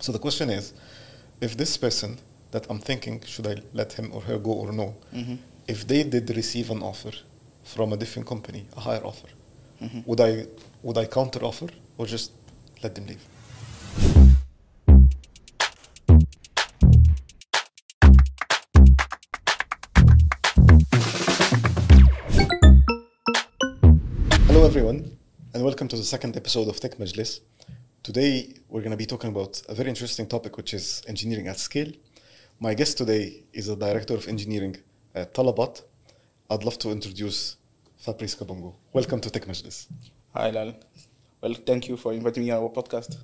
So the question is, if this person that I'm thinking, should I let him or her go or no? Mm-hmm. If they did receive an offer from a different company, a higher offer, Mm-hmm. would I would I counter offer or just let them leave? Hello everyone and welcome to the second episode of Tech Majlis. Today we're going to be talking about a very interesting topic which is engineering at scale. My guest today is a director of engineering at Talabat. I'd love to introduce Fabrice Kabongo. Welcome to Tech Majlis. Hi, Lal. Well, thank you for inviting me on our podcast.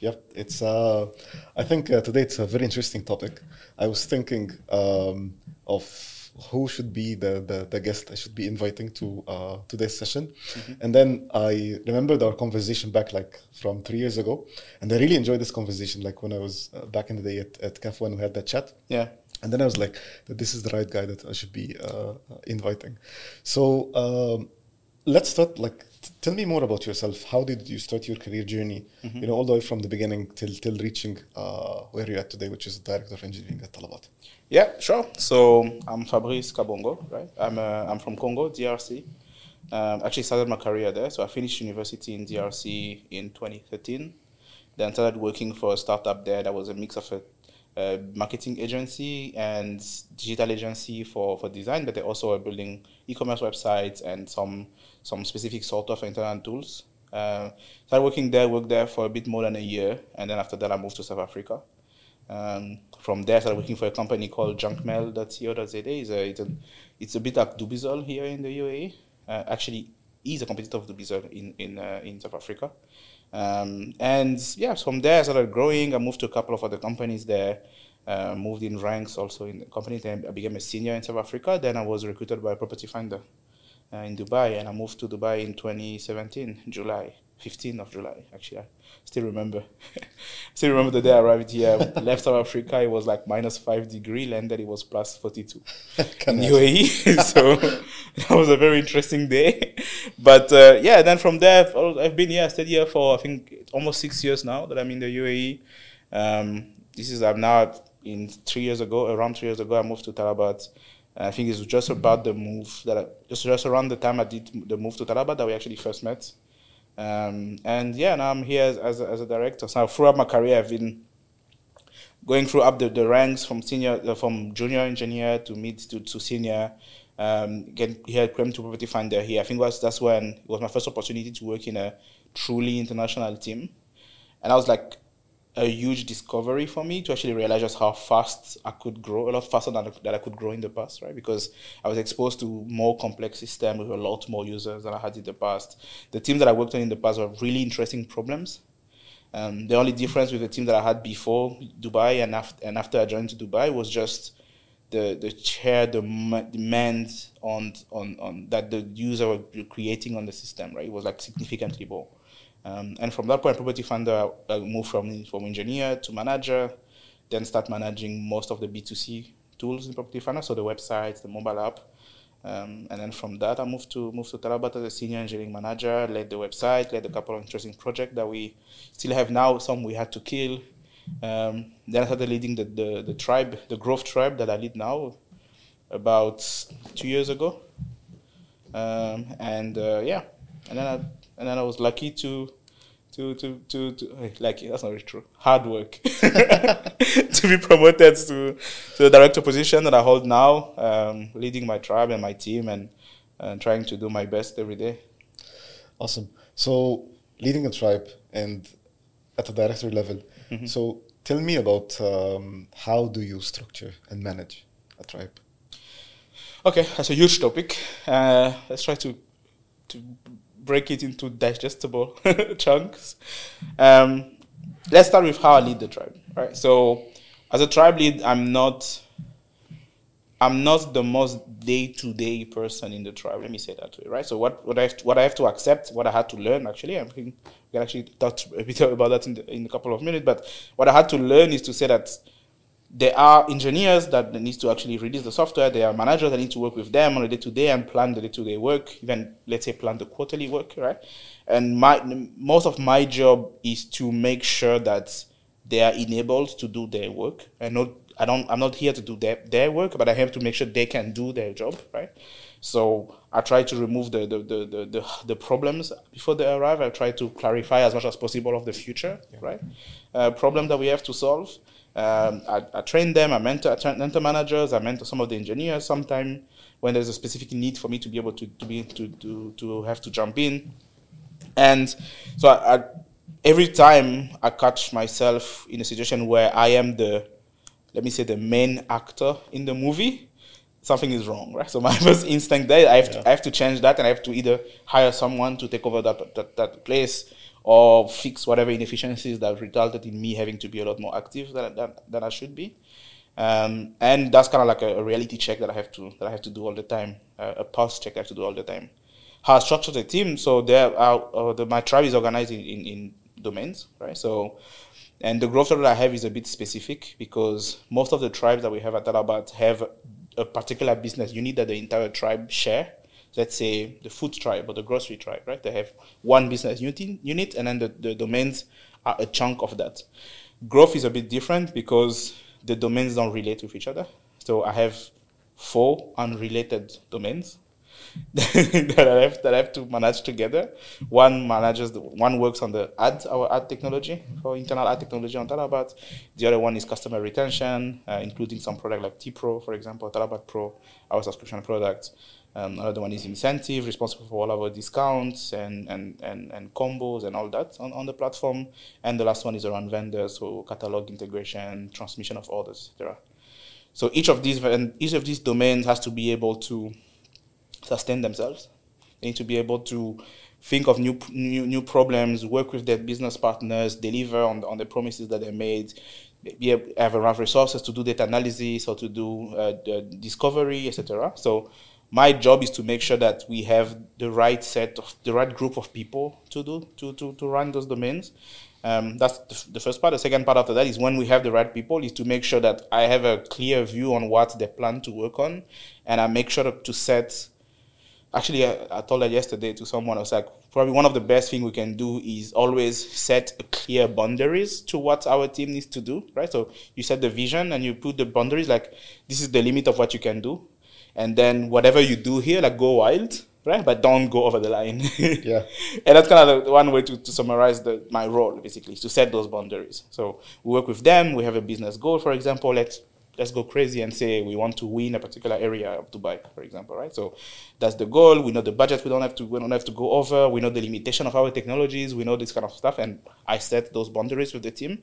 Yep, it's. Uh, I think uh, today it's a very interesting topic. I was thinking um, of who should be the, the, the guest I should be inviting to uh, today's session, and then I remembered our conversation back like from three years ago, and I really enjoyed this conversation. Like when I was uh, back in the day at at CAF when we had that chat. Yeah. And then I was like, that this is the right guy that I should be uh, inviting. So um, let's start. Like, tell me more about yourself. How did you start your career journey? You know, all the way from the beginning till till reaching uh, where you're at today, which is director of engineering at Talabat. Yeah, sure. So I'm Fabrice Kabongo, right? I'm, uh, I'm from Congo, DRC. Um, actually started my career there. So I finished university in DRC in 2013. Then started working for a startup there that was a mix of a marketing agency and digital agency for, for design, but they also were building e-commerce websites and some some specific sort of internal tools. Uh, started working there, worked there for a bit more than a year, and then after that I moved to South Africa. Um, from there, I started working for a company called junkmail.co.za. It's a, it's a, it's a bit like Dubizzle here in the UAE. Uh, actually, is a competitor of Dubizzle in, in, uh, in South Africa. Um, and yeah, from there I started growing. I moved to a couple of other companies there. Uh, moved in ranks also in the company. Then I became a senior in South Africa. Then I was recruited by a Property Finder uh, in Dubai, and I moved to Dubai in 2017, July, 15th of July. Actually, I still remember. still remember the day I arrived here. left South Africa, it was like minus five degree. Landed, it was plus 42 in UAE. so that was a very interesting day. But uh, yeah, then from there, I've- I've been here, I stayed here for I think almost six years now that I'm in the UAE. Um, this is I'm now in three years ago, around three years ago, I moved to Talabat. I think it's just about the move that I, just just around the time I did the move to Talabat that we actually first met. Um, and yeah, now I'm here as, as, a, as a director. So throughout my career, I've been going through up the, the ranks from senior uh, from junior engineer to mid to, to senior. Um get here came to property finder here. I think was that's when it was my first opportunity to work in a truly international team. And i was like a huge discovery for me to actually realize just how fast I could grow, a lot faster than, than I could grow in the past, right? Because I was exposed to more complex systems with a lot more users than I had in the past. The teams that I worked on in the past were really interesting problems. Um, the only difference with the team that I had before Dubai and after, and after I joined to Dubai was just the the share the demand on on on that the user were creating on the system, right? It was like significantly more. Um, and from that point, Property Finder I moved from from engineer to manager, then start managing most of the B2C tools in Property Finder, so the websites, the mobile app. Um, and then from that, I moved to moved to Talabat as a senior engineering manager, led the website, led a couple of interesting projects that we still have now. Some we had to kill. Um, then I started leading the, the, the tribe, the growth tribe that I lead now, about two years ago. Um, and uh, yeah, and then I and then I was lucky to to to to, to lucky that's not really true. Hard work to be promoted to to the director position that I hold now, um, leading my tribe and my team and and trying to do my best every day. Awesome. So leading a tribe and at the director level. Mm-hmm. So tell me about um, how do you structure and manage a tribe? Okay, that's a huge topic. Uh, let's try to to break it into digestible chunks. Um, let's start with how I lead the tribe. Right. So, as a tribe lead, I'm not. I'm not the most day-to-day person in the tribe. Let me say that way, right? So what, what I have to, what I have to accept, what I had to learn, actually, I think we can actually talk a bit about that in, the, in a couple of minutes. But what I had to learn is to say that there are engineers that need to actually release the software. There are managers that need to work with them on a day to day and plan the day to day work, even let's say plan the quarterly work, right? And my most of my job is to make sure that they are enabled to do their work. And not I don't I'm not here to do their, their work, but I have to make sure they can do their job, right? So I try to remove the the, the, the, the, the problems before they arrive. I try to clarify as much as possible of the future, yeah. right? Uh, problem that we have to solve. Um, I, I, train them, I mentor, I mentor managers, I mentor some of the engineers sometimes when there's a specific need for me to be able to, to be to, to, to have to jump in. And so I, I, every time I catch myself in a situation where I am the, let me say, the main actor in the movie, something is wrong, right? So my first instinct there, I have, yeah. to, I have to change that and I have to either hire someone to take over that, that, that place or fix whatever inefficiencies that resulted in me having to be a lot more active than, than, than I should be. Um, and that's kind of like a, a, reality check that I have to that I have to do all the time, uh, a pulse check I have to do all the time. How I structure the team, so there, uh, the, my tribe is organized in, in, in domains, right? So, and the growth that I have is a bit specific because most of the tribes that we have at Talabat have a particular business unit that the entire tribe share. Let's say the food tribe or the grocery tribe, right? They have one business unit, and then the, the domains are a chunk of that. Growth is a bit different because the domains don't relate with each other. So I have four unrelated domains that I have that I have to manage together. One manages the one works on the ad our ad technology for internal ad technology on Talabat. The other one is customer retention, uh, including some product like T Pro, for example, Talabat Pro, our subscription product. Um, another one is incentive, responsible for all our discounts and, and, and, and combos and all that on, on the platform. And the last one is around vendors, so catalog integration, transmission of orders, etc. So each of these each of these domains has to be able to sustain themselves. They need to be able to think of new new, new problems, work with their business partners, deliver on on the promises that they made, be have enough resources to do data analysis or to do uh, discovery, etc. So my job is to make sure that we have the right set of the right group of people to do to to, to run those domains. Um, that's the, the, first part. The second part after that is when we have the right people, is to make sure that I have a clear view on what they plan to work on, and I make sure to set actually I, I, told that yesterday to someone i was like probably one of the best thing we can do is always set clear boundaries to what our team needs to do right so you set the vision and you put the boundaries like this is the limit of what you can do and then whatever you do here like go wild right but don't go over the line yeah and that's kind of the one way to, to summarize the, my role basically is to set those boundaries so we work with them we have a business goal for example let's let's go crazy and say we want to win a particular area of Dubai, for example, right? So that's the goal. We know the budget. We don't have to. We don't have to go over. We know the limitation of our technologies. We know this kind of stuff, and I set those boundaries with the team.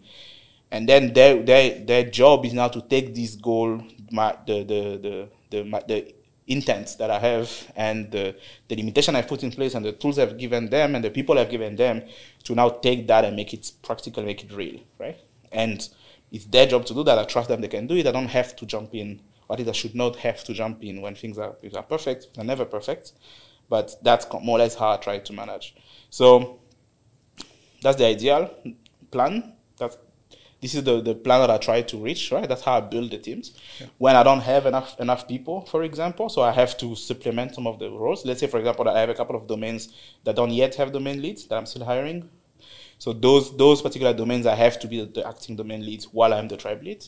And then their their their job is now to take this goal, my, the the the the, the intents that I have and the, the limitation I've put in place and the tools I've given them and the people I've given them to now take that and make it practical, make it real, right? And it's their job to do that. I trust them; they can do it. I don't have to jump in. Or I should not have to jump in when things are, things are perfect. They're never perfect, but that's more or less how I try to manage. So that's the ideal plan. This is the, the plan that I try to reach, right? That's how I build the teams. Yeah. When I don't have enough enough people, for example, so I have to supplement some of the roles. Let's say, for example, I have a couple of domains that don't yet have domain leads that I'm still hiring. So those those particular domains, I have to be the, the acting domain leads while I'm the tribe lead.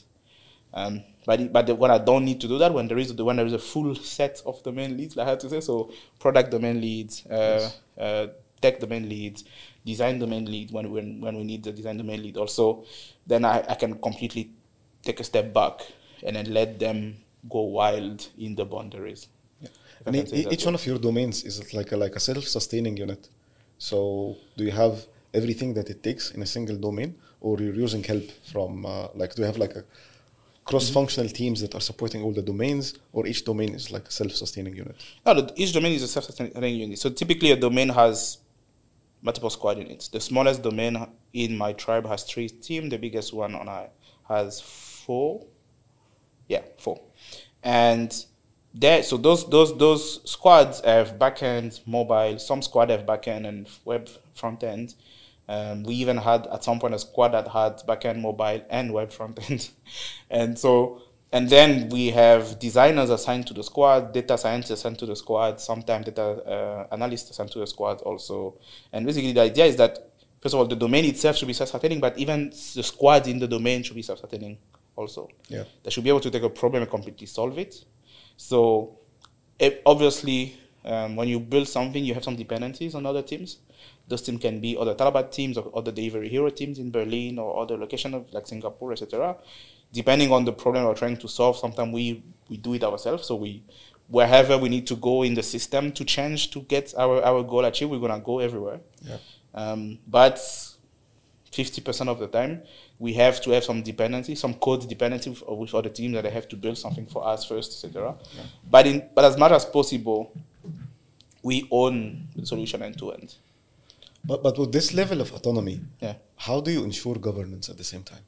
Um, but but the, when I don't need to do that, when there is the when there is a full set of domain leads, like I have to say so product domain leads, uh, yes. uh, tech domain leads, design domain lead when when when we need the design domain lead also, then I, I can completely take a step back and then let them go wild in the boundaries. Yeah. And each one of your domains is like a, like a self-sustaining unit. So do you have everything that it takes in a single domain, or you're using help from uh, like do you have like a cross-functional mm-hmm. teams that are supporting all the domains, or each domain is like a self-sustaining unit? No, each domain is a self-sustaining unit. So typically, a domain has multiple squad units. The smallest domain in my tribe has three teams. The biggest one on I has four. Yeah, four. And there, so those those those squads have backend, mobile. Some squad have backend and web front end. Um, we even had at some point a squad that had backend, mobile, and web front end. and so and then we have designers assigned to the squad, data scientists assigned to the squad, sometimes data uh, analysts assigned to the squad also. And basically, the idea is that first of all, the domain itself should be self-sustaining, but even the squads in the domain should be self-sustaining also. Yeah. They should be able to take a problem and completely solve it. So, it, obviously, um, when you build something, you have some dependencies on other teams. Those teams can be other Talabat teams or other delivery hero teams in Berlin or other locations like Singapore, etc. Depending on the problem we're trying to solve, sometimes we, we do it ourselves. So we wherever we need to go in the system to change to get our, our goal achieved, we're gonna go everywhere. Yeah. Um, but 50% of the time, we have to have some dependency, some code dependency with, with other teams that they have to build something for us first, etc. Yeah. But in but as much as possible, we own the solution end to end. But, but with this level of autonomy, Yeah. how do you ensure governance at the same time?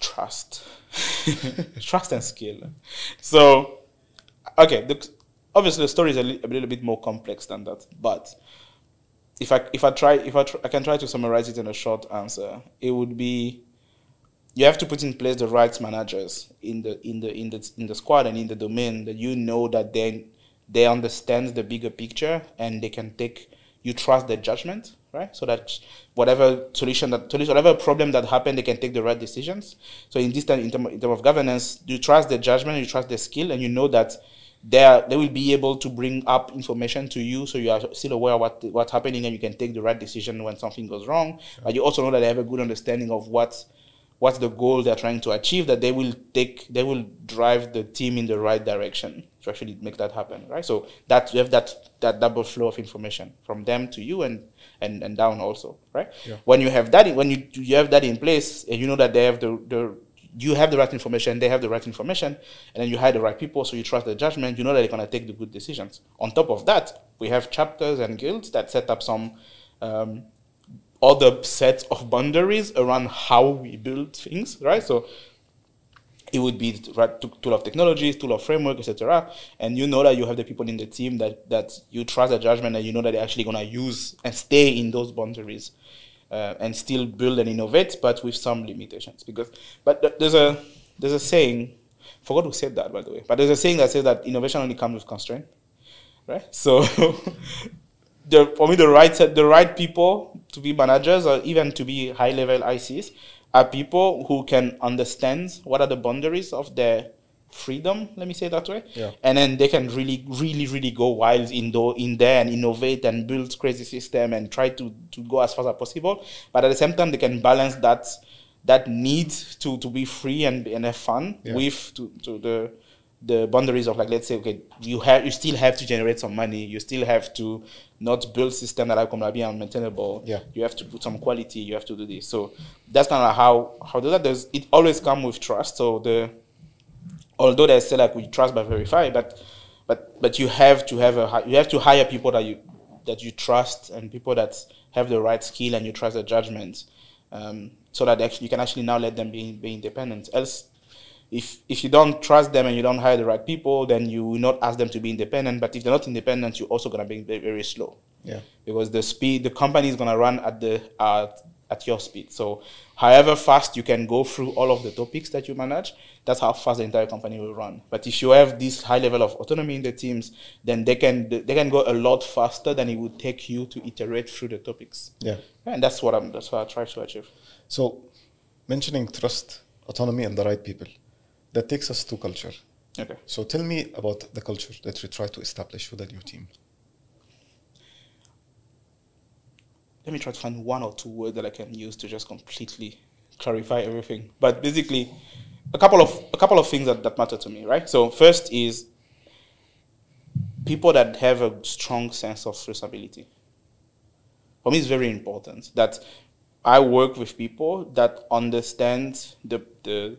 Trust. Trust and skill. So okay the, obviously the story is a, li- a little bit more complex than that but if i if i try if I, tr- I can try to summarize it in a short answer. It would be you have to put in place the right managers in the in the in the in the squad and in the domain that you know that they they understand the bigger picture and they can take you trust their judgment right? So that whatever solution that whatever problem that happened they can take the right decisions. So in this time in terms term of governance you trust their judgment you trust their skill and you know that they are, they will be able to bring up information to you so you are still aware of what what's happening and you can take the right decision when something goes wrong. But you also know that they have a good understanding of what what's the goal they're trying to achieve that they will take they will drive the team in the right direction to actually make that happen right? So that you have that that double flow of information from them to you and and, and down also right Yeah. when you have that in- when you you have that in place and you know that they have the the you have the right information they have the right information and then you hire the right people so you trust their judgment you know that they're going to take the good decisions on top of that we have chapters and guilds that set up some um, other sets of boundaries around how we build things, right? So it would be tool of technologies, tool of framework, etc. And you know that you have the people in the team that that you trust their judgment and you know that they're actually gonna use and stay in those boundaries. Uh, and still build and innovate, but with some limitations. Because, but th- there's a there's a saying, forgot who said that by the way, but there's a saying that says that innovation only comes with constraint, right? So, the, for me, the right the right people to be managers or even to be high level ICs are people who can understand what are the boundaries of their freedom. Let me say that way. Yeah. And then they can really, really, really go wild in, do, in there and innovate and build crazy system and try to, to go as fast as possible. But at the same time, they can balance that that need to, to be free and, and have fun Yeah. with to, to the the boundaries of like let's say okay you have you still have to generate some money you still have to not build system that are going to be unmaintainable Yeah. you have to put some quality you have to do this. So that's kind of how how do that does it always come with trust. So the although they say like we trust but verify but but but you have to have a you have to hire people that you that you trust and people that have the right skill and you trust their judgment um, so that actually you can actually now let them be, be independent. Else if if you don't trust them and you don't hire the right people then you will not ask them to be independent. But if they're not independent you're also going to be very, very slow. Yeah. because the speed the company is going to run at the at, at your speed. So however fast you can go through all of the topics that you manage that's how fast the entire company will run. But if you have this high level of autonomy in the teams then they can they can go a lot faster than it would take you to iterate through the topics. Yeah. and that's what i'm that's what i try to achieve. So, mentioning trust, autonomy, and the right people, that takes us to culture. okay So, tell me about the culture that you try to establish with a new team. let me try to find one or two words that I can use to just completely clarify everything. But basically, a couple of a couple of things that, that matter to me, right? So first is people that have a strong sense of responsibility. For me, it's very important that I work with people that understand the the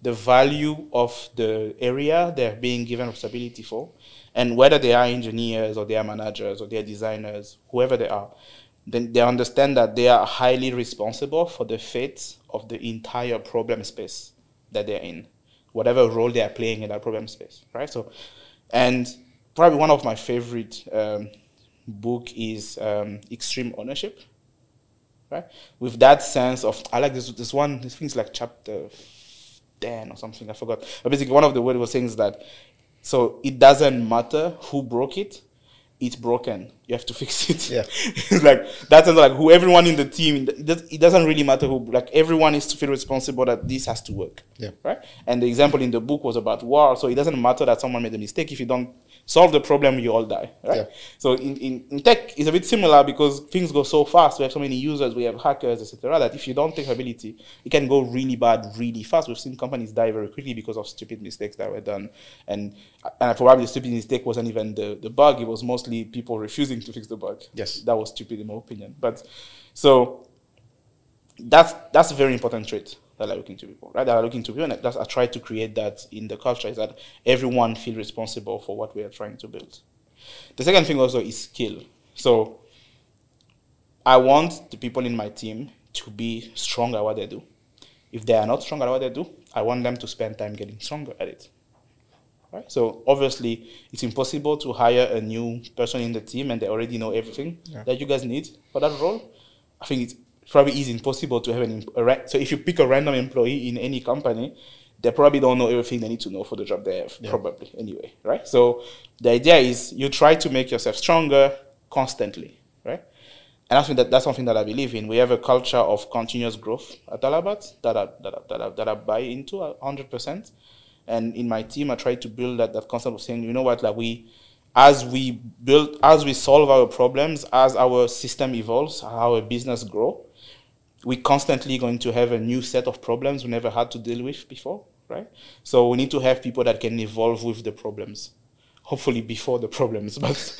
the value of the area they're being given responsibility for, and whether they are engineers or they are managers or they are designers, whoever they are, then they understand that they are highly responsible for the fate of the entire problem space that they're in, whatever role they are playing in that problem space, right? So, and probably one of my favorite um, book is um, Extreme Ownership, right? With that sense of, I like this this one. This thing's like chapter ten or something. I forgot. But basically, one of the words was saying is that so it doesn't matter who broke it, it's broken. you have to fix it. Yeah. it's like that's like who everyone in the team. It doesn't really matter who. Like everyone is to feel responsible that this has to work. Yeah. Right. And the example in the book was about war. So it doesn't matter that someone made a mistake if you don't solve the problem, you all die. Right. Yeah. So in, in, in tech, it's a bit similar because things go so fast. We have so many users, we have hackers, etc. That if you don't take ability, it can go really bad really fast. We've seen companies die very quickly because of stupid mistakes that were done, and and probably the stupid mistake wasn't even the, the bug. It was mostly people refusing to fix the bug. Yes. that was stupid in my opinion. But so that's that's a very important trait that I look into people, right? That are looking to people, and that's I try to create that in the culture is that everyone feel responsible for what we are trying to build. The second thing also is skill. So I want the people in my team to be strong at what they do. If they are not strong at what they do, I want them to spend time getting stronger at it. Right? So obviously, it's impossible to hire a new person in the team and they already know everything Yeah. that you guys need for that role. I think it's probably is impossible to have an ra- so if you pick a random employee in any company, they probably don't know everything they need to know for the job they have. Yeah. Probably anyway, right? So the idea is you try to make yourself stronger constantly, right? And I think that that's something that I believe in. We have a culture of continuous growth at Talabat that I, that I, that I, that I buy into a hundred percent. And in my team, I try to build that, that concept of saying, you know what, like we, as we build, as we solve our problems, as our system evolves, our business grow, we constantly going to have a new set of problems we never had to deal with before, right? So we need to have people that can evolve with the problems. Hopefully before the problems, but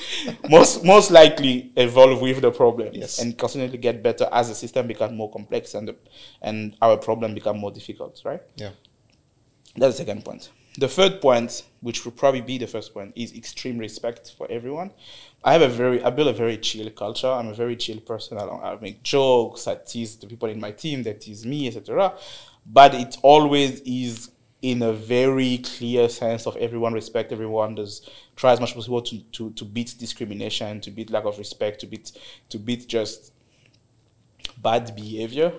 most most likely evolve with the problems Yes. and constantly get better as the system becomes more complex and the, and our problem become more difficult, right? Yeah. That's the second point. The third point, which will probably be the first point, is extreme respect for everyone. I have a very, I build a very chill culture. I'm a very chill person. I, don't, I make jokes. I tease the people in my team. They tease me, etc. But it always is in a very clear sense of everyone respect everyone. Does try as much as possible to, to, to beat discrimination, to beat lack of respect, to beat to beat just bad behavior,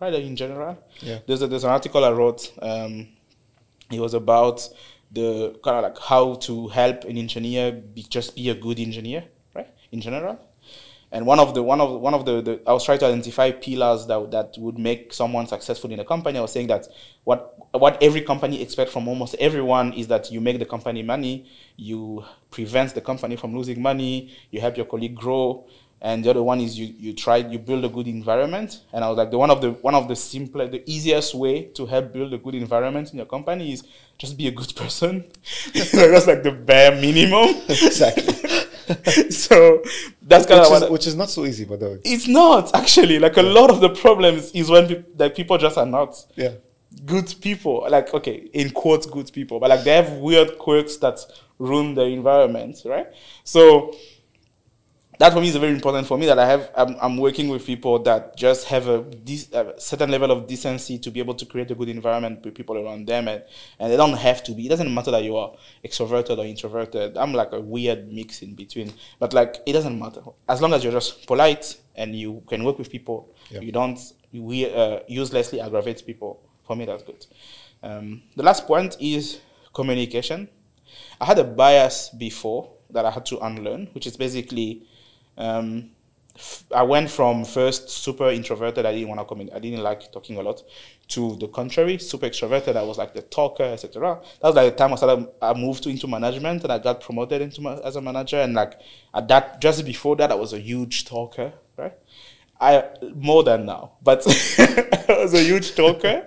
right? In general, Yeah. there's a, there's an article I wrote. Um, it was about the kind of like how to help an engineer be, just be a good engineer, right? In general, and one of the one of one of the, the I was trying to identify pillars that that would make someone successful in a company. I was saying that what what every company expects from almost everyone is that you make the company money, you prevent the company from losing money, you help your colleague grow, and the other one is you you try you build a good environment. And I was like the one of the one of the simpler the easiest way to help build a good environment in your company is just be a good person. That's like the bare minimum. Exactly. so that's kind which, of which is not so easy, by the way. it's not actually like a lot of the problems is when peop like people just are not Yeah. good people like okay in quotes good people but like they have weird quirks that ruin the environment right so that for me is very important for me that I have I'm, I'm working with people that just have a, a certain level of decency to be able to create a good environment with people around them and, and they don't have to be. It doesn't matter that you are extroverted or introverted. I'm like a weird mix in between. But like it doesn't matter. As long as you're just polite and you can work with people Yeah. you don't we uh, uselessly aggravate people. For me that's good. Um, the last point is communication. I had a bias before that I had to unlearn, which is basically um, I went from first super introverted, I didn't want to come in, I didn't like talking a lot, to the contrary, super extroverted. I was like the talker, etc. That was like the time I started. I moved into management, and I got promoted into as a manager. And like at that, just before that, I was a huge talker, right? I more than now, but I was a huge talker,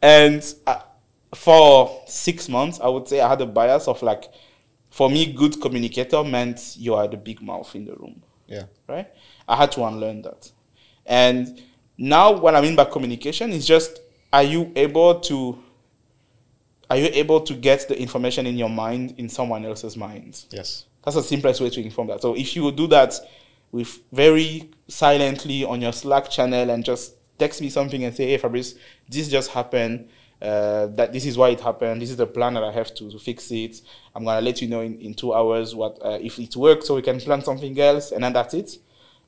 and I, for six months, I would say I had a bias of like, for me, good communicator meant you are the big mouth in the room, Yeah. right? I had to unlearn that, and now what I mean by communication is just, are you able to, are you able to get the information in your mind in someone else's mind? Yes. That's the simplest way to inform that. So if you do that with very silently on your Slack channel and just text me something and say, "Hey Fabrice, this just happened. Uh, that this is why it happened. This is the plan that I have to, to fix it. I'm gonna let you know in, in two hours what uh, if it works, so we can plan something else, and then that's it."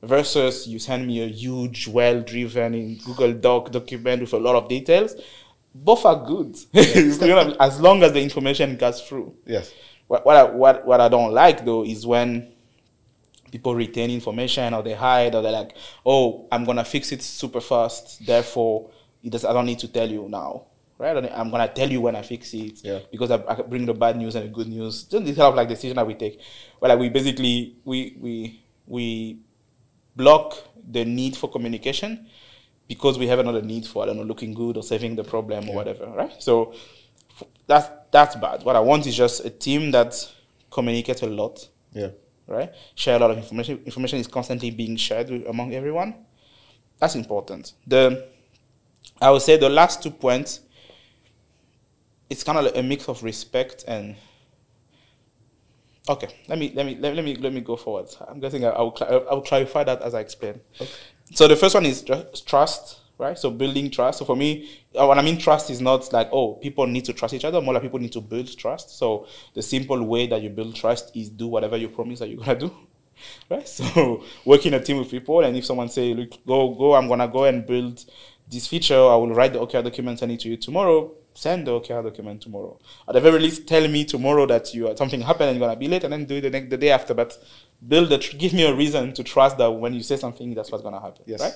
Versus you send me a huge, well-driven in Google Doc document with a lot of details. Both are good, know, as long as the information gets through. Yes. What what I, what what I don't like though is when people retain information or they hide or they're like, oh, I'm gonna fix it super fast, therefore it does, I don't need to tell you now. Right? I'm gonna tell you when I fix it Yeah. because I, I bring the bad news and the good news. Just this kind of like decision that we take. But like we basically we we we block the need for communication because we have another need for I don't know looking good or saving the problem or whatever, right? So f- that's that's bad. What I want is just a team that communicates a lot, Yeah. right? Share a lot of information. Information is constantly being shared with, among everyone. That's important. The I would say the last two points. It's kind of like a mix of respect and. Okay, let me let me let, me let me go forward. I'm guessing I, I will cl- I will clarify that as I explain. okay. So the first one is trust, right? So building trust. So for me, uh, what I mean trust is not like oh people need to trust each other. More like people need to build trust. So the simple way that you build trust is do whatever you promise that you're gonna do, right? So working a team with people, and if someone say look go go, I'm gonna go and build this feature. I will write the OKR document, send it to you tomorrow. Send the OKR document tomorrow. At the very least, tell me tomorrow that you something happened and you're gonna be late, and then do it the next the day after. But build a tr- give me a reason to trust that when you say something, that's what's gonna happen. Yes. Right?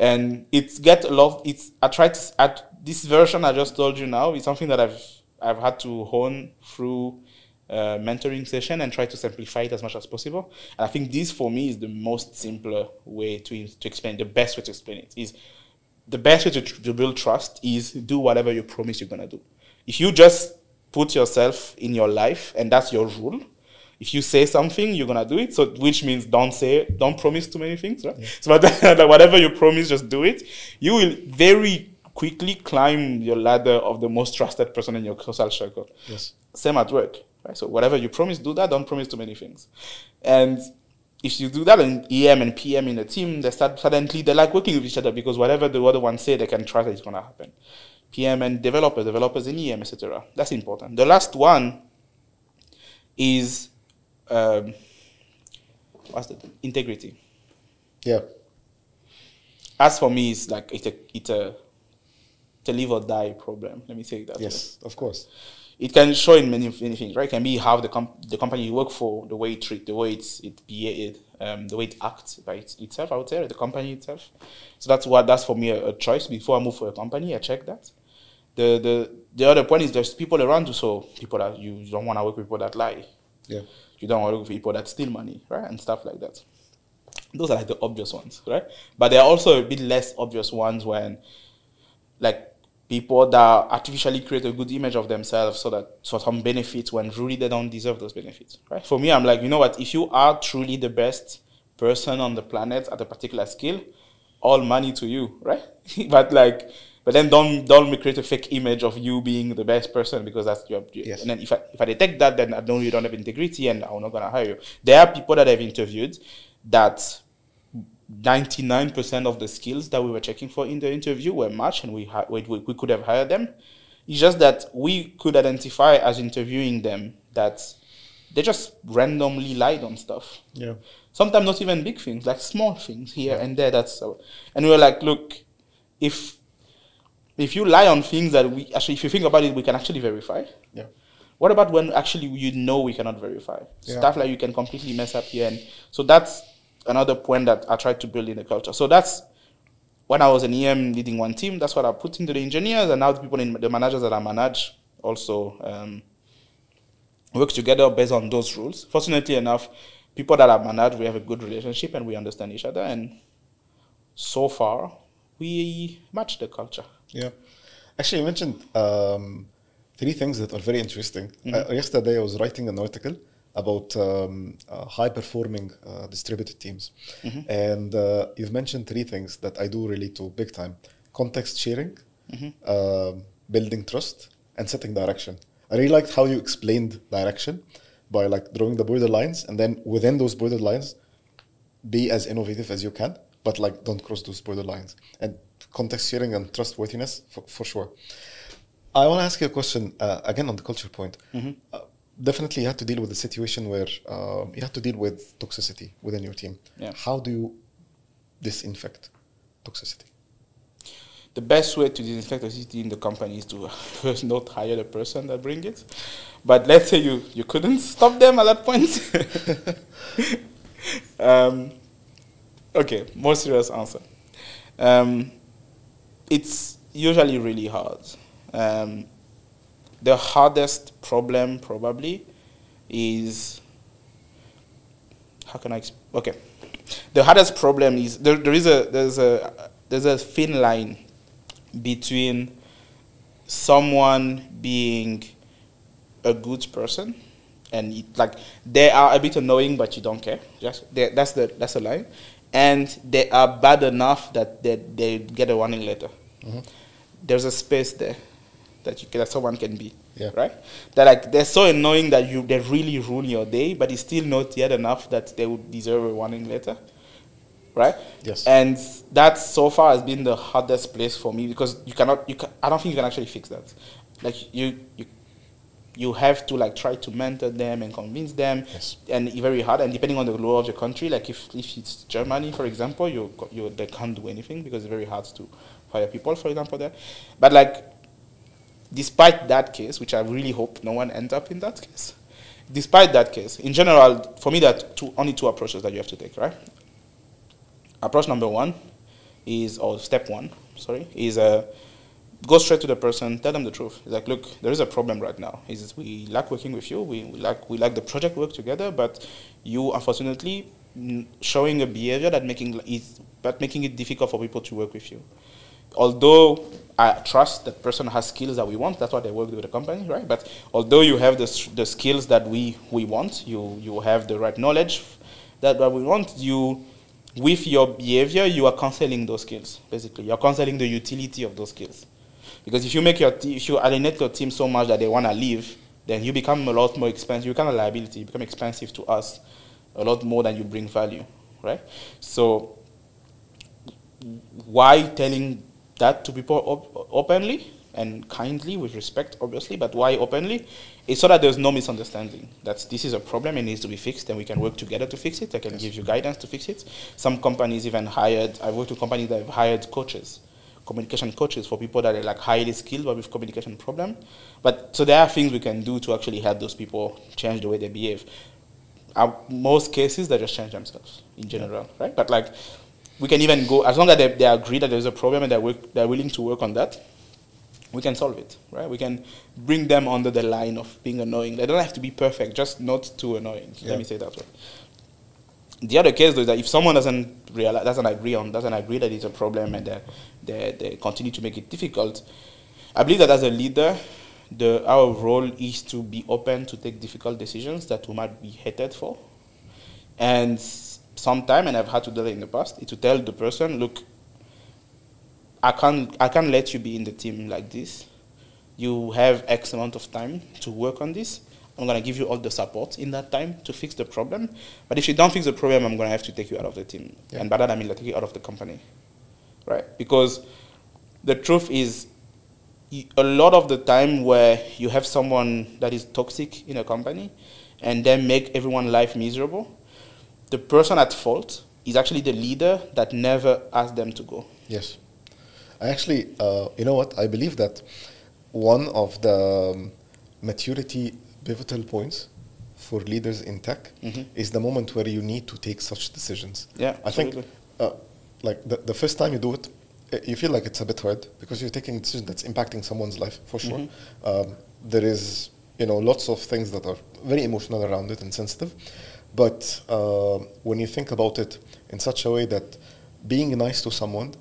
and it's get a lot. It's I tried to at this version I just told you now is something that I've I've had to hone through uh, mentoring session and try to simplify it as much as possible. And I think this for me is the most simpler way to to explain. The best way to explain it is the best way to, to build trust is do whatever you promise you're gonna do. If you just put yourself in your life and that's your rule, if you say something, you're gonna do it. So which means don't say, don't promise too many things, right? So but whatever you promise, just do it. You will very quickly climb your ladder of the most trusted person in your social circle. Yes. Same at work, right? So whatever you promise, do that. Don't promise too many things. And if you do that in EM and PM in a team, they start suddenly they like working with each other because whatever the other one say, they can trust that it's gonna happen. PM and developers, developers in EM, etc. That's important. The last one is um, what's the integrity. Yeah. As for me, it's like it's a it's a it's a live or die problem. Let me say that way. Yes. Of course. It can show in many, many things, right? It can be how the comp- the company you work for, the way it treat, the way it's it be it, um, the way it acts by its, itself. I would say the company itself. So that's what that's for me a, a choice. Before I move for a company, I check that. The the the other point is there's people around you, so people that you don't want to work with people that lie. Yeah. You don't want to work with people that steal money, right? And stuff like that. Those are like the obvious ones, right? But there are also a bit less obvious ones when, like, people that artificially create a good image of themselves so that for some benefits when really they don't deserve those benefits, right? For me, I'm like, you know what? If you are truly the best person on the planet at a particular skill, all money to you, right? but like, but then don't don't create a fake image of you being the best person because that's your. Yes. And then if I if I detect that, then I know you don't have integrity, and I'm not gonna hire you. There are people that I've interviewed that 99% of the skills that we were checking for in the interview were matched and we, ha- we, we, could have hired them. It's just that we could identify as interviewing them that they just randomly lied on stuff. Yeah. Sometimes not even big things, like small things here and there. That's uh, and we were like, look, if if you lie on things that we actually, if you think about it, we can actually verify. Yeah. What about when actually you know we cannot verify Yeah. stuff like you can completely mess up here, and so that's another point that I tried to build in the culture. So that's when I was an EM leading one team. That's what I put into the engineers, and now the people in the managers that I manage also um, work together based on those rules. Fortunately enough, people that I manage, we have a good relationship and we understand each other, and so far we match the culture. Yeah. Actually, you mentioned um, three things that are very interesting. Uh, yesterday, I was writing an article about um, uh, high performing uh, distributed teams. And uh, you've mentioned three things that I do relate to big time context sharing, um, building trust, and setting direction. I really liked how you explained direction by like drawing the borderlines and then within those borderlines be as innovative as you can, but like don't cross those borderlines. And context sharing and trustworthiness for, for sure. I want to ask you a question uh, again on the culture point. Uh, definitely, you have to deal with a situation where um, you have to deal with toxicity within your team. Yeah. How do you disinfect toxicity? the best way to disinfect toxicity in the company is to first not hire the person that bring it. But let's say you, you couldn't stop them at that point. um, okay, more serious answer. Um, it's usually really hard. The hardest problem probably is how can I exp- okay. The hardest problem is there, there is a there's a there's a thin line between someone being a good person and it, like they are a bit annoying but you don't care. Just they, that's the that's the line. And they are bad enough that they, they get a warning letter. Mhm. there's a space there that you that someone can be Yeah. right that like they're so annoying that you they really ruin your day but it's still not yet enough that they would deserve a warning letter right Yes. and that so far has been the hardest place for me because you cannot you can, i don't think you can actually fix that like you you you have to like try to mentor them and convince them Yes. and it's very hard and depending on the law of the country like if, if it's germany for example you, you they can't do anything because it's very hard to fire people for example there but like despite that case which i really hope no one ends up in that case despite that case in general for me there are two, only two approaches that you have to take right? Approach number one is or step one sorry is uh, go straight to the person tell them the truth. It's like look there is a problem right now. We like working with you we, we like we like the project work together but you unfortunately showing a behavior that making is but making it difficult for people to work with you although I trust that person has skills that we want, that's why they work with the company, right? But although you have the, the skills that we, we want, you, you have the right knowledge that, that we want, you, with your behavior, you are canceling those skills, basically. You're canceling the utility of those skills. Because if you make your if you alienate your team so much that they want to leave, then you become a lot more expensive. You become a liability. You become expensive to us a lot more than you bring value, right? So why telling that to people op- openly and kindly with respect obviously but why openly? It's so that there's no misunderstanding that this is a problem and needs to be fixed and we can work together to fix it i can give you guidance to fix it. Some companies even hired i've worked with companies that have hired coaches communication coaches for people that are like highly skilled but with communication problem. But so there are things we can do to actually help those people change the way they behave. Uh, most cases they just change themselves in general, right? But like we can even go as long as they, they agree that there's a problem and they're, they're willing to work on that, we can solve it, right? We can bring them under the line of being annoying. They don't have to be perfect, just not too annoying. Yeah. Let me say that way. The other case though is that if someone doesn't realize, doesn't agree on, doesn't agree that it's a problem and they, they, they continue to make it difficult, I believe that as a leader, the our role is to be open to take difficult decisions that we might be hated for. And sometime, and I've had to do that in the past, is to tell the person, look, I can't I can't let you be in the team like this. You have X amount of time to work on this. I'm gonna give you all the support in that time to fix the problem. But if you don't fix the problem, I'm gonna have to take you out of the team. Yeah. And by that I mean like take you out of the company. Right? Because the truth is a lot of the time where you have someone that is toxic in a company and then make everyone life miserable, the person at fault is actually the leader that never asked them to go. Yes. I actually, uh, you know what? I believe that one of the um, maturity pivotal points for leaders in tech Mhm. is the moment where you need to take such decisions. Yeah, I think, uh, like the, the first time you do it, you feel like it's a bit hard because you're taking a decision that's impacting someone's life for sure. Um, there is, you know, lots of things that are very emotional around it and sensitive. But uh, when you think about it in such a way that being nice to someone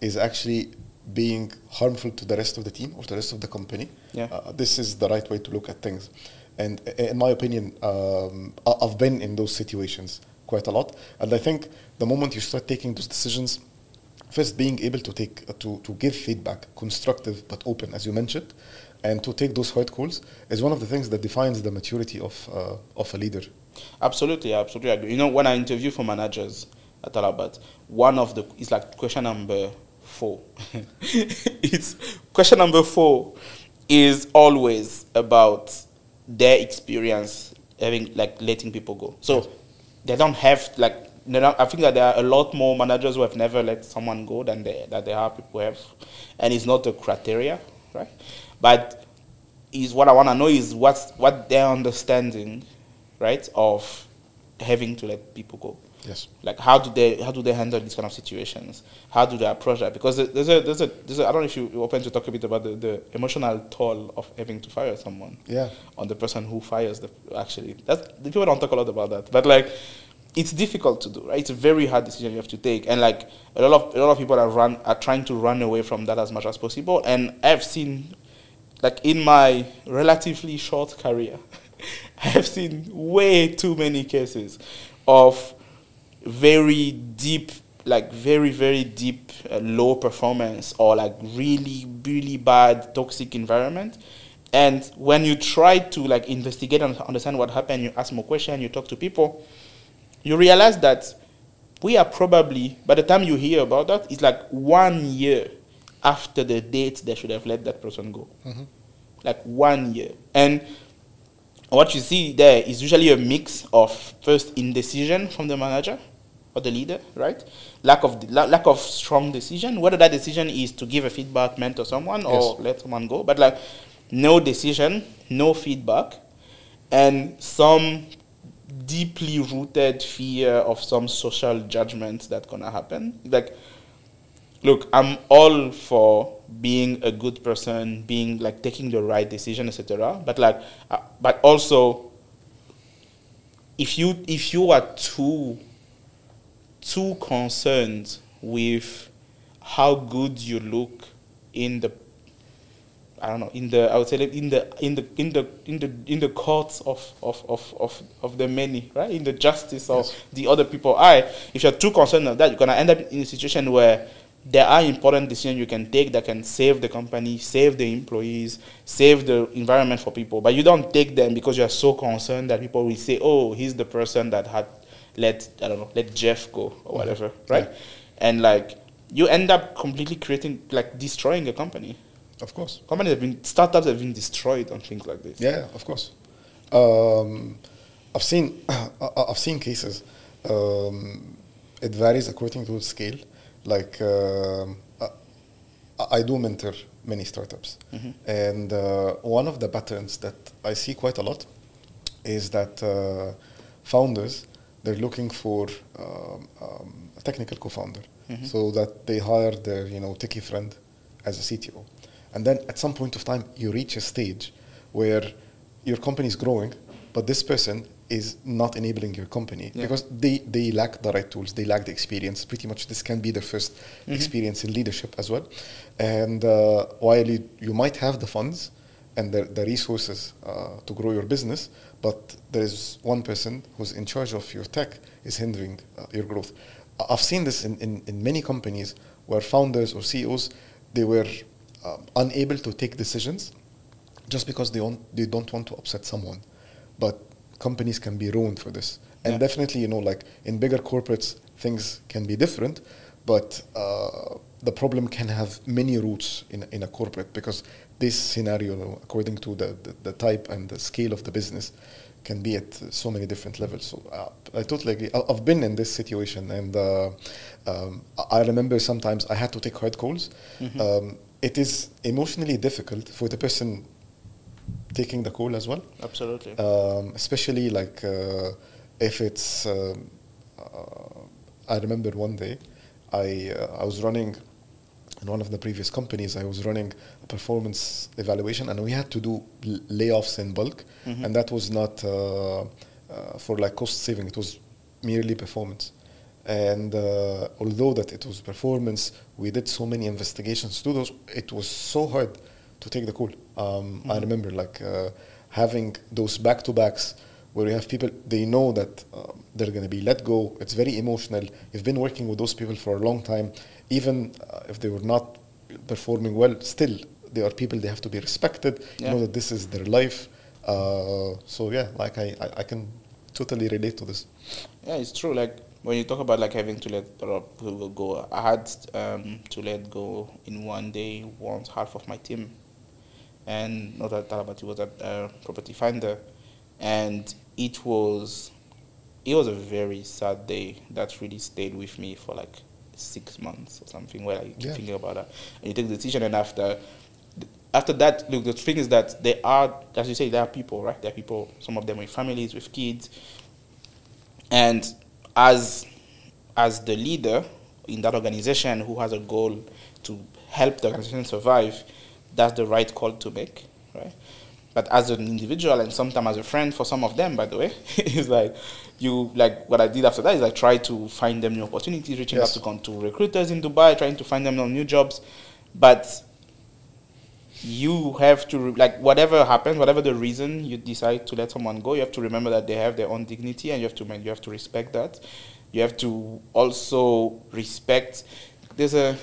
is actually being harmful to the rest of the team or the rest of the company, Yeah. uh, this is the right way to look at things. And in my opinion, um, I've been in those situations quite a lot. And I think the moment you start taking those decisions, first being able to take uh, to, to give feedback, constructive but open, as you mentioned, and to take those hard calls is one of the things that defines the maturity of uh, of a leader. Absolutely, I absolutely agree. You know, when I interview for managers at Talabat, one of the it's like question number four. it's question number four is always about their experience having like letting people go. So they don't have like I think that there are a lot more managers who have never let someone go than they, that there are people who have, and it's not a criteria, right? But is what I want to know is what's what their understanding, right, of having to let people go. Yes. Like how do they how do they handle these kind of situations? How do they approach that? Because there's a there's a, there's a I don't know if you- open to talk a bit about the, the emotional toll of having to fire someone Yeah. on the person who fires the actually that's the people don't talk a lot about that but like it's difficult to do right it's a very hard decision you have to take and like a lot of a lot of people are run are trying to run away from that as much as possible and i've seen like in my relatively short career i have seen way too many cases of very deep like very very deep uh, low performance or like really really bad toxic environment. And when you try to like investigate and understand what happened you ask more questions you talk to people you realize that we are probably by the time you hear about that it's like one year after the date they should have let that person go. Like one year. And what you see there is usually a mix of first indecision from the manager or the leader, right? Lack of la- lack of strong decision. Whether that decision is to give a feedback, mentor someone, or Yes. let someone go, but like no decision, no feedback, and some deeply rooted fear of some social judgment that's gonna happen. Like look, I'm all for being a good person, being like taking the right decision, etc. But like, uh, but also, if you if you are too too concerned with how good you look in the I don't know in the I would say in the in the in the in the in the courts of of, of, of, of the many right in the justice of Yes. the other people I if you're too concerned of that you're gonna end up in a situation where there are important decisions you can take that can save the company save the employees save the environment for people but you don't take them because you're so concerned that people will say oh he's the person that had let I don't know let Jeff go or whatever right and like you end up completely creating like destroying a company Of course. companies have been startups have been destroyed on things like this. Yeah, of course. Um, I've seen I've seen cases. Um, it varies according to the scale. Like um, I, I do mentor many startups, and uh, one of the patterns that I see quite a lot is that uh, founders they're looking for um, um, a technical co-founder, so that they hire their you know techie friend as a CTO, and then at some point of time you reach a stage where your company is growing, but this person is not enabling your company Yeah. because they, they lack the right tools, they lack the experience. Pretty much, this can be their 1st experience in leadership as well. And uh, while you, you might have the funds and the, the resources uh, to grow your business, but there is one person who's in charge of your tech is hindering uh, your growth. I've seen this in, in, in many companies where founders or CEOs they were um, unable to take decisions just because they don't they don't want to upset someone but companies can be ruined for this. And Yeah. definitely you know like in bigger corporates things can be different but uh, the problem can have many roots in, in a corporate because this scenario according to the, the, the type and the scale of the business can be at so many different levels. So uh, i totally agree. I- i've been in this situation and uh, um, i I remember sometimes i had to take hard calls. Um, it is emotionally difficult for the person taking the call as well. Absolutely. um, especially like uh, if it's um, uh, I remember one day I uh, I was running in one of the previous companies I was running a performance evaluation and we had to do layoffs in bulk. And that was not uh, uh, for like cost saving. It was merely performance. And uh, although that it was performance we did so many investigations to those it was so hard to take the call um, I remember like uh, having those back to backs where you have people they know that um, they're going to be let go. It's very emotional. You've been working with those people for a long time. Even uh, if they were not performing well still they are people they have to be respected. Yeah. you know that this is their life. Uh, so yeah like I, I, I can totally relate to this. Yeah, it's true. Like when you talk about like having to let a lot of people go, I had um, to let go in one day once half of my team, and not at Talabati was at uh, Property Finder, and it was it was a very sad day that really stayed with me for like six months or something. Where I keep Yeah. thinking about that, and you take the decision, and after after that, look, the thing is that there are, as you say, there are people, right? There are people, some of them with families, with kids, and as as the leader in that organization who has a goal to help the organization survive, that's the right call to make, right? But as an individual and sometimes as a friend for some of them, by the way, it's like you like what I did after that is I try to find them new opportunities, reaching Yes. out to, to recruiters in Dubai, trying to find them new jobs. But you have to like whatever happens, whatever the reason you decide to let someone go, you have to remember that they have their own dignity, and you have to you have to respect that. You have to also respect. There's a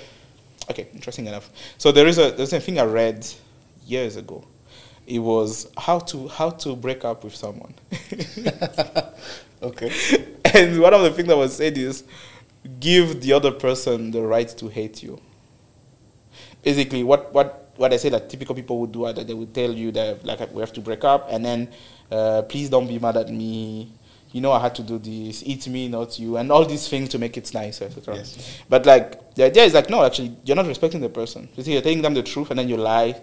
okay, interesting enough. So there is a there's a thing I read years ago. It was how to how to break up with someone. Okay. and one of the things that was said is give the other person the right to hate you. Basically, what what what I say that typical people would do are that they would tell you that like we have to break up, and then uh, please don't be mad at me. You know I had to do this. It's me, not you, and all these things to make it nicer, etc. Yes. But like the idea is like no, actually you're not respecting the person. You see, you're telling them the truth, and then you lie.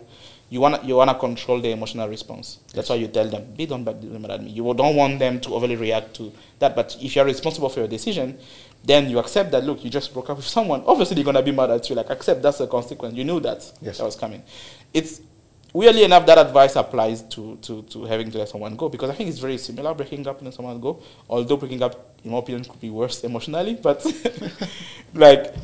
You wanna you wanna control their emotional response. That's why you tell them, be don't be mad at me. You don't want them to overly react to that. But if you're responsible for your decision, then you accept that. Look, you just broke up with someone. Obviously, they're gonna be mad at you. Like accept that's a consequence. You knew that Yes. that was coming. It's weirdly enough that advice applies to, to, to having to let someone go because I think it's very similar breaking up and letting someone go. Although breaking up, in my opinion, could be worse emotionally, but like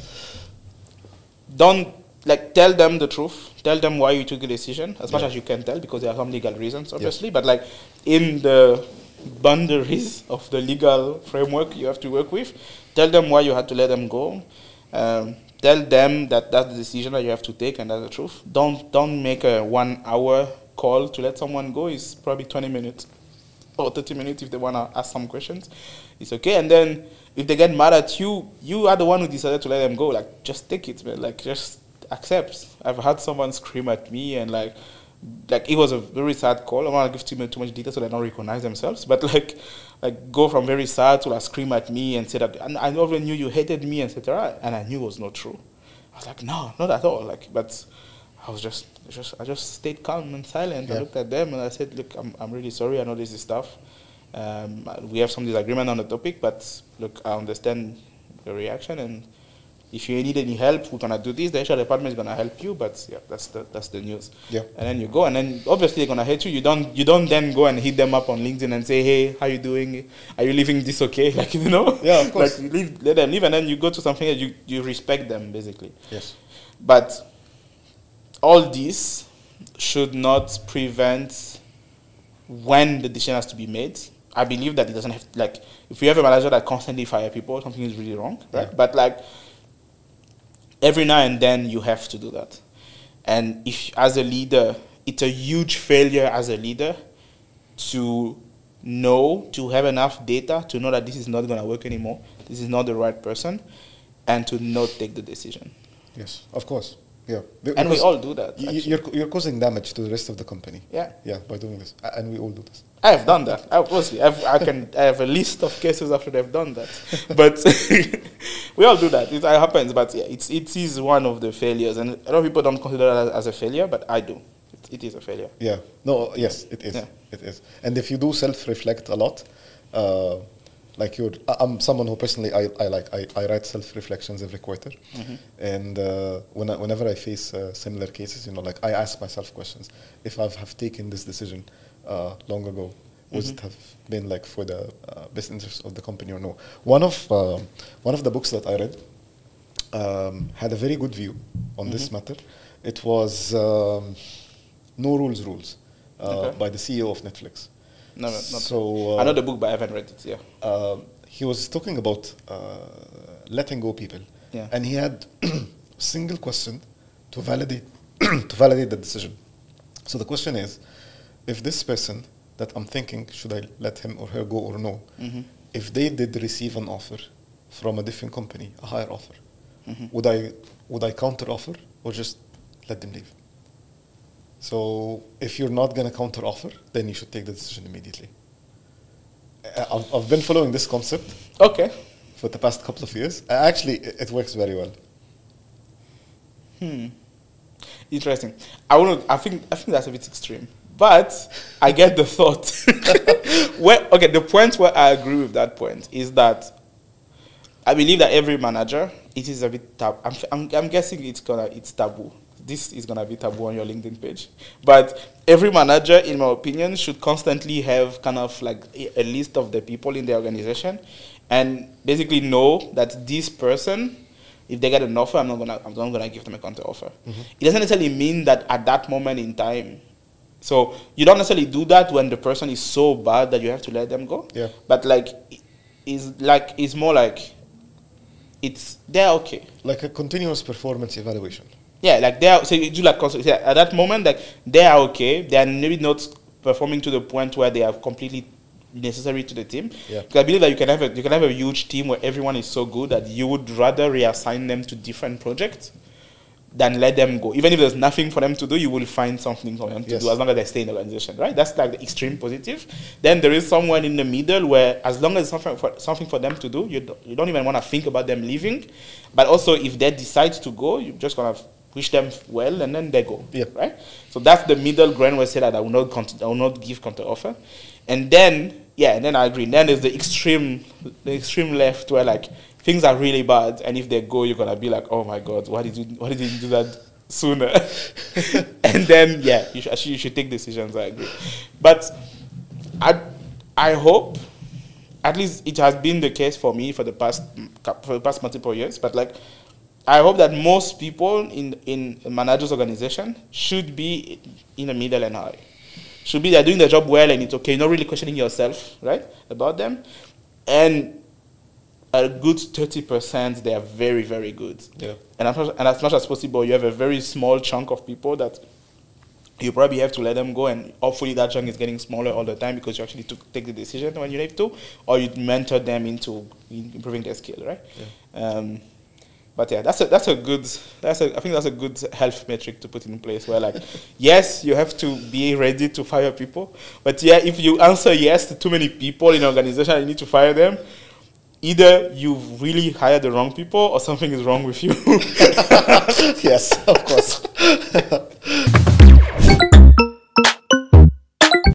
don't like tell them the truth. Tell them why you took the decision as much as you can tell because there are some legal reasons, obviously. But like in the boundaries of the legal framework you have to work with, tell them why you had to let them go. Um, tell them that that's the decision that you have to take and that's the truth. Don't don't make a one hour call to let someone go. It's probably twenty minutes or 30 minutes if they want to ask some questions. It's okay. And then if they get mad at you, you are the one who decided to let them go. Like, just take it, man. Like, just accept. I've had someone scream at me and, like, like it was a very sad call. I don't want to give too much, too much detail so they don't recognize themselves. But like, like go from very sad to like scream at me and say that and I never knew you hated me, etc. And I knew it was not true. I was like, no, not at all. Like, but I was just, just I just stayed calm and silent. I looked at them and I said, look, I'm, I'm really sorry. I know this is tough. Um, we have some disagreement on the topic, but look, I understand your reaction and if you need any help, we're gonna do this. The HR department is gonna help you, but yeah, that's the that's the news. Yeah. And then you go, and then obviously they're gonna hate you. You don't you don't then go and hit them up on LinkedIn and say, hey, how you doing? Are you leaving this okay? Like you know. Yeah, of course. Like you leave, let them leave, and then you go to something that you you respect them basically. Yes. But all this should not prevent when the decision has to be made. I believe that it doesn't have like if you have a manager that constantly fire people, something is really wrong, right? Yeah. But like every now and then you have to do that. And if as a leader, it's a huge failure as a leader to know, to have enough data to know that this is not going to work anymore, this is not the right person, and to not take the decision. Yes. Of course. Yeah. Be- And we all do that. You're, you're causing damage to the rest of the company. Yeah. Yeah, by doing this. And we all do this. I have done that. I, obviously, I've, I can. I have a list of cases after they've done that. But we all do that. It happens. But yeah, it's it is one of the failures, and a lot of people don't consider that as a failure, but I do. It, it is a failure. Yeah. No, yes, it is. Yeah. It is. And if you do self reflect a lot, uh, like you're, I'm someone who personally, I, I like, I, I write self reflections every quarter. And uh, when I, whenever I face uh, similar cases, you know, like I ask myself questions. If I have taken this decision uh, long ago, would it have been like for the uh, best interest of the company or no? One of, uh, one of the books that I read um, had a very good view on this matter. It was um, No Rules Rules uh, Okay. by the CEO of Netflix. No, no, not. So uh, I know the book, but I haven't read it. Yeah. uh, he was talking about uh, letting go people, Yeah. and he had single question to validate to validate the decision. So the question is, if this person that I'm thinking should I let him or her go or no, Mhm. if they did receive an offer from a different company, a higher offer, Mhm. would I would I counter offer or just let them leave? So if you're not gonna counter offer, then you should take the decision immediately. I've, I've been following this concept Okay. for the past couple of years. Uh, Actually, it works very well. Hmm. Interesting. I want to. I think. I think that's a bit extreme, but I get the thought. where, okay, the point where I agree with that point is that I believe that every manager, it is a bit tab. I'm, I'm, I'm guessing it's gonna it's taboo. This is gonna be taboo on your LinkedIn page, but every manager, in my opinion, should constantly have kind of like a, a list of the people in the organization, and basically know that this person, if they get an offer, I'm not gonna I'm not gonna give them a counter offer. Mm-hmm. It doesn't necessarily mean that at that moment in time. So you don't necessarily do that when the person is so bad that you have to let them go. Yeah. But like, is like it's more like it's they're okay. Like a continuous performance evaluation. Yeah, like they are. So you do like at that moment, like they are okay. They are maybe not performing to the point where they are completely necessary to the team. Yeah. Because I believe that you can have a you can have a huge team where everyone is so good that you would rather reassign them to different projects than let them go. Even if there's nothing for them to do, you will find something for them to Yes. do as long as they stay in the organization, right? That's like the extreme positive. Then there is someone in the middle where, as long as something for, something for them to do, you don't, you don't even want to think about them leaving. But also, if they decide to go, you're just gonna wish them well, and then they go, Yeah. right? So that's the middle ground where I say that I will not cont- I will not give counter offer, and then yeah, and then I agree. Then there's the extreme, the extreme left where like things are really bad, and if they go, you're gonna be like, oh my god, why did you why did you do that sooner? and then yeah, you should actually you should take decisions. I agree, but I I hope at least it has been the case for me for the past for the past multiple years. But like, I hope that most people in in a manager's organization should be in the middle and high. Should be they're doing their job well and it's okay. You're not really questioning yourself, right, about them, and a good thirty percent they are very very good. Yeah. And as, much, and as much as possible, you have a very small chunk of people that you probably have to let them go, and hopefully that chunk is getting smaller all the time because you actually took, take the decision when you need to, or you mentor them into improving their skill, right? Um, but yeah, that's a that's a good that's a I think that's a good health metric to put in place where like yes, you have to be ready to fire people, but yeah, if you answer yes to too many people in an organization, you need to fire them. Either you've really hired the wrong people or something is wrong with you. yes, of course.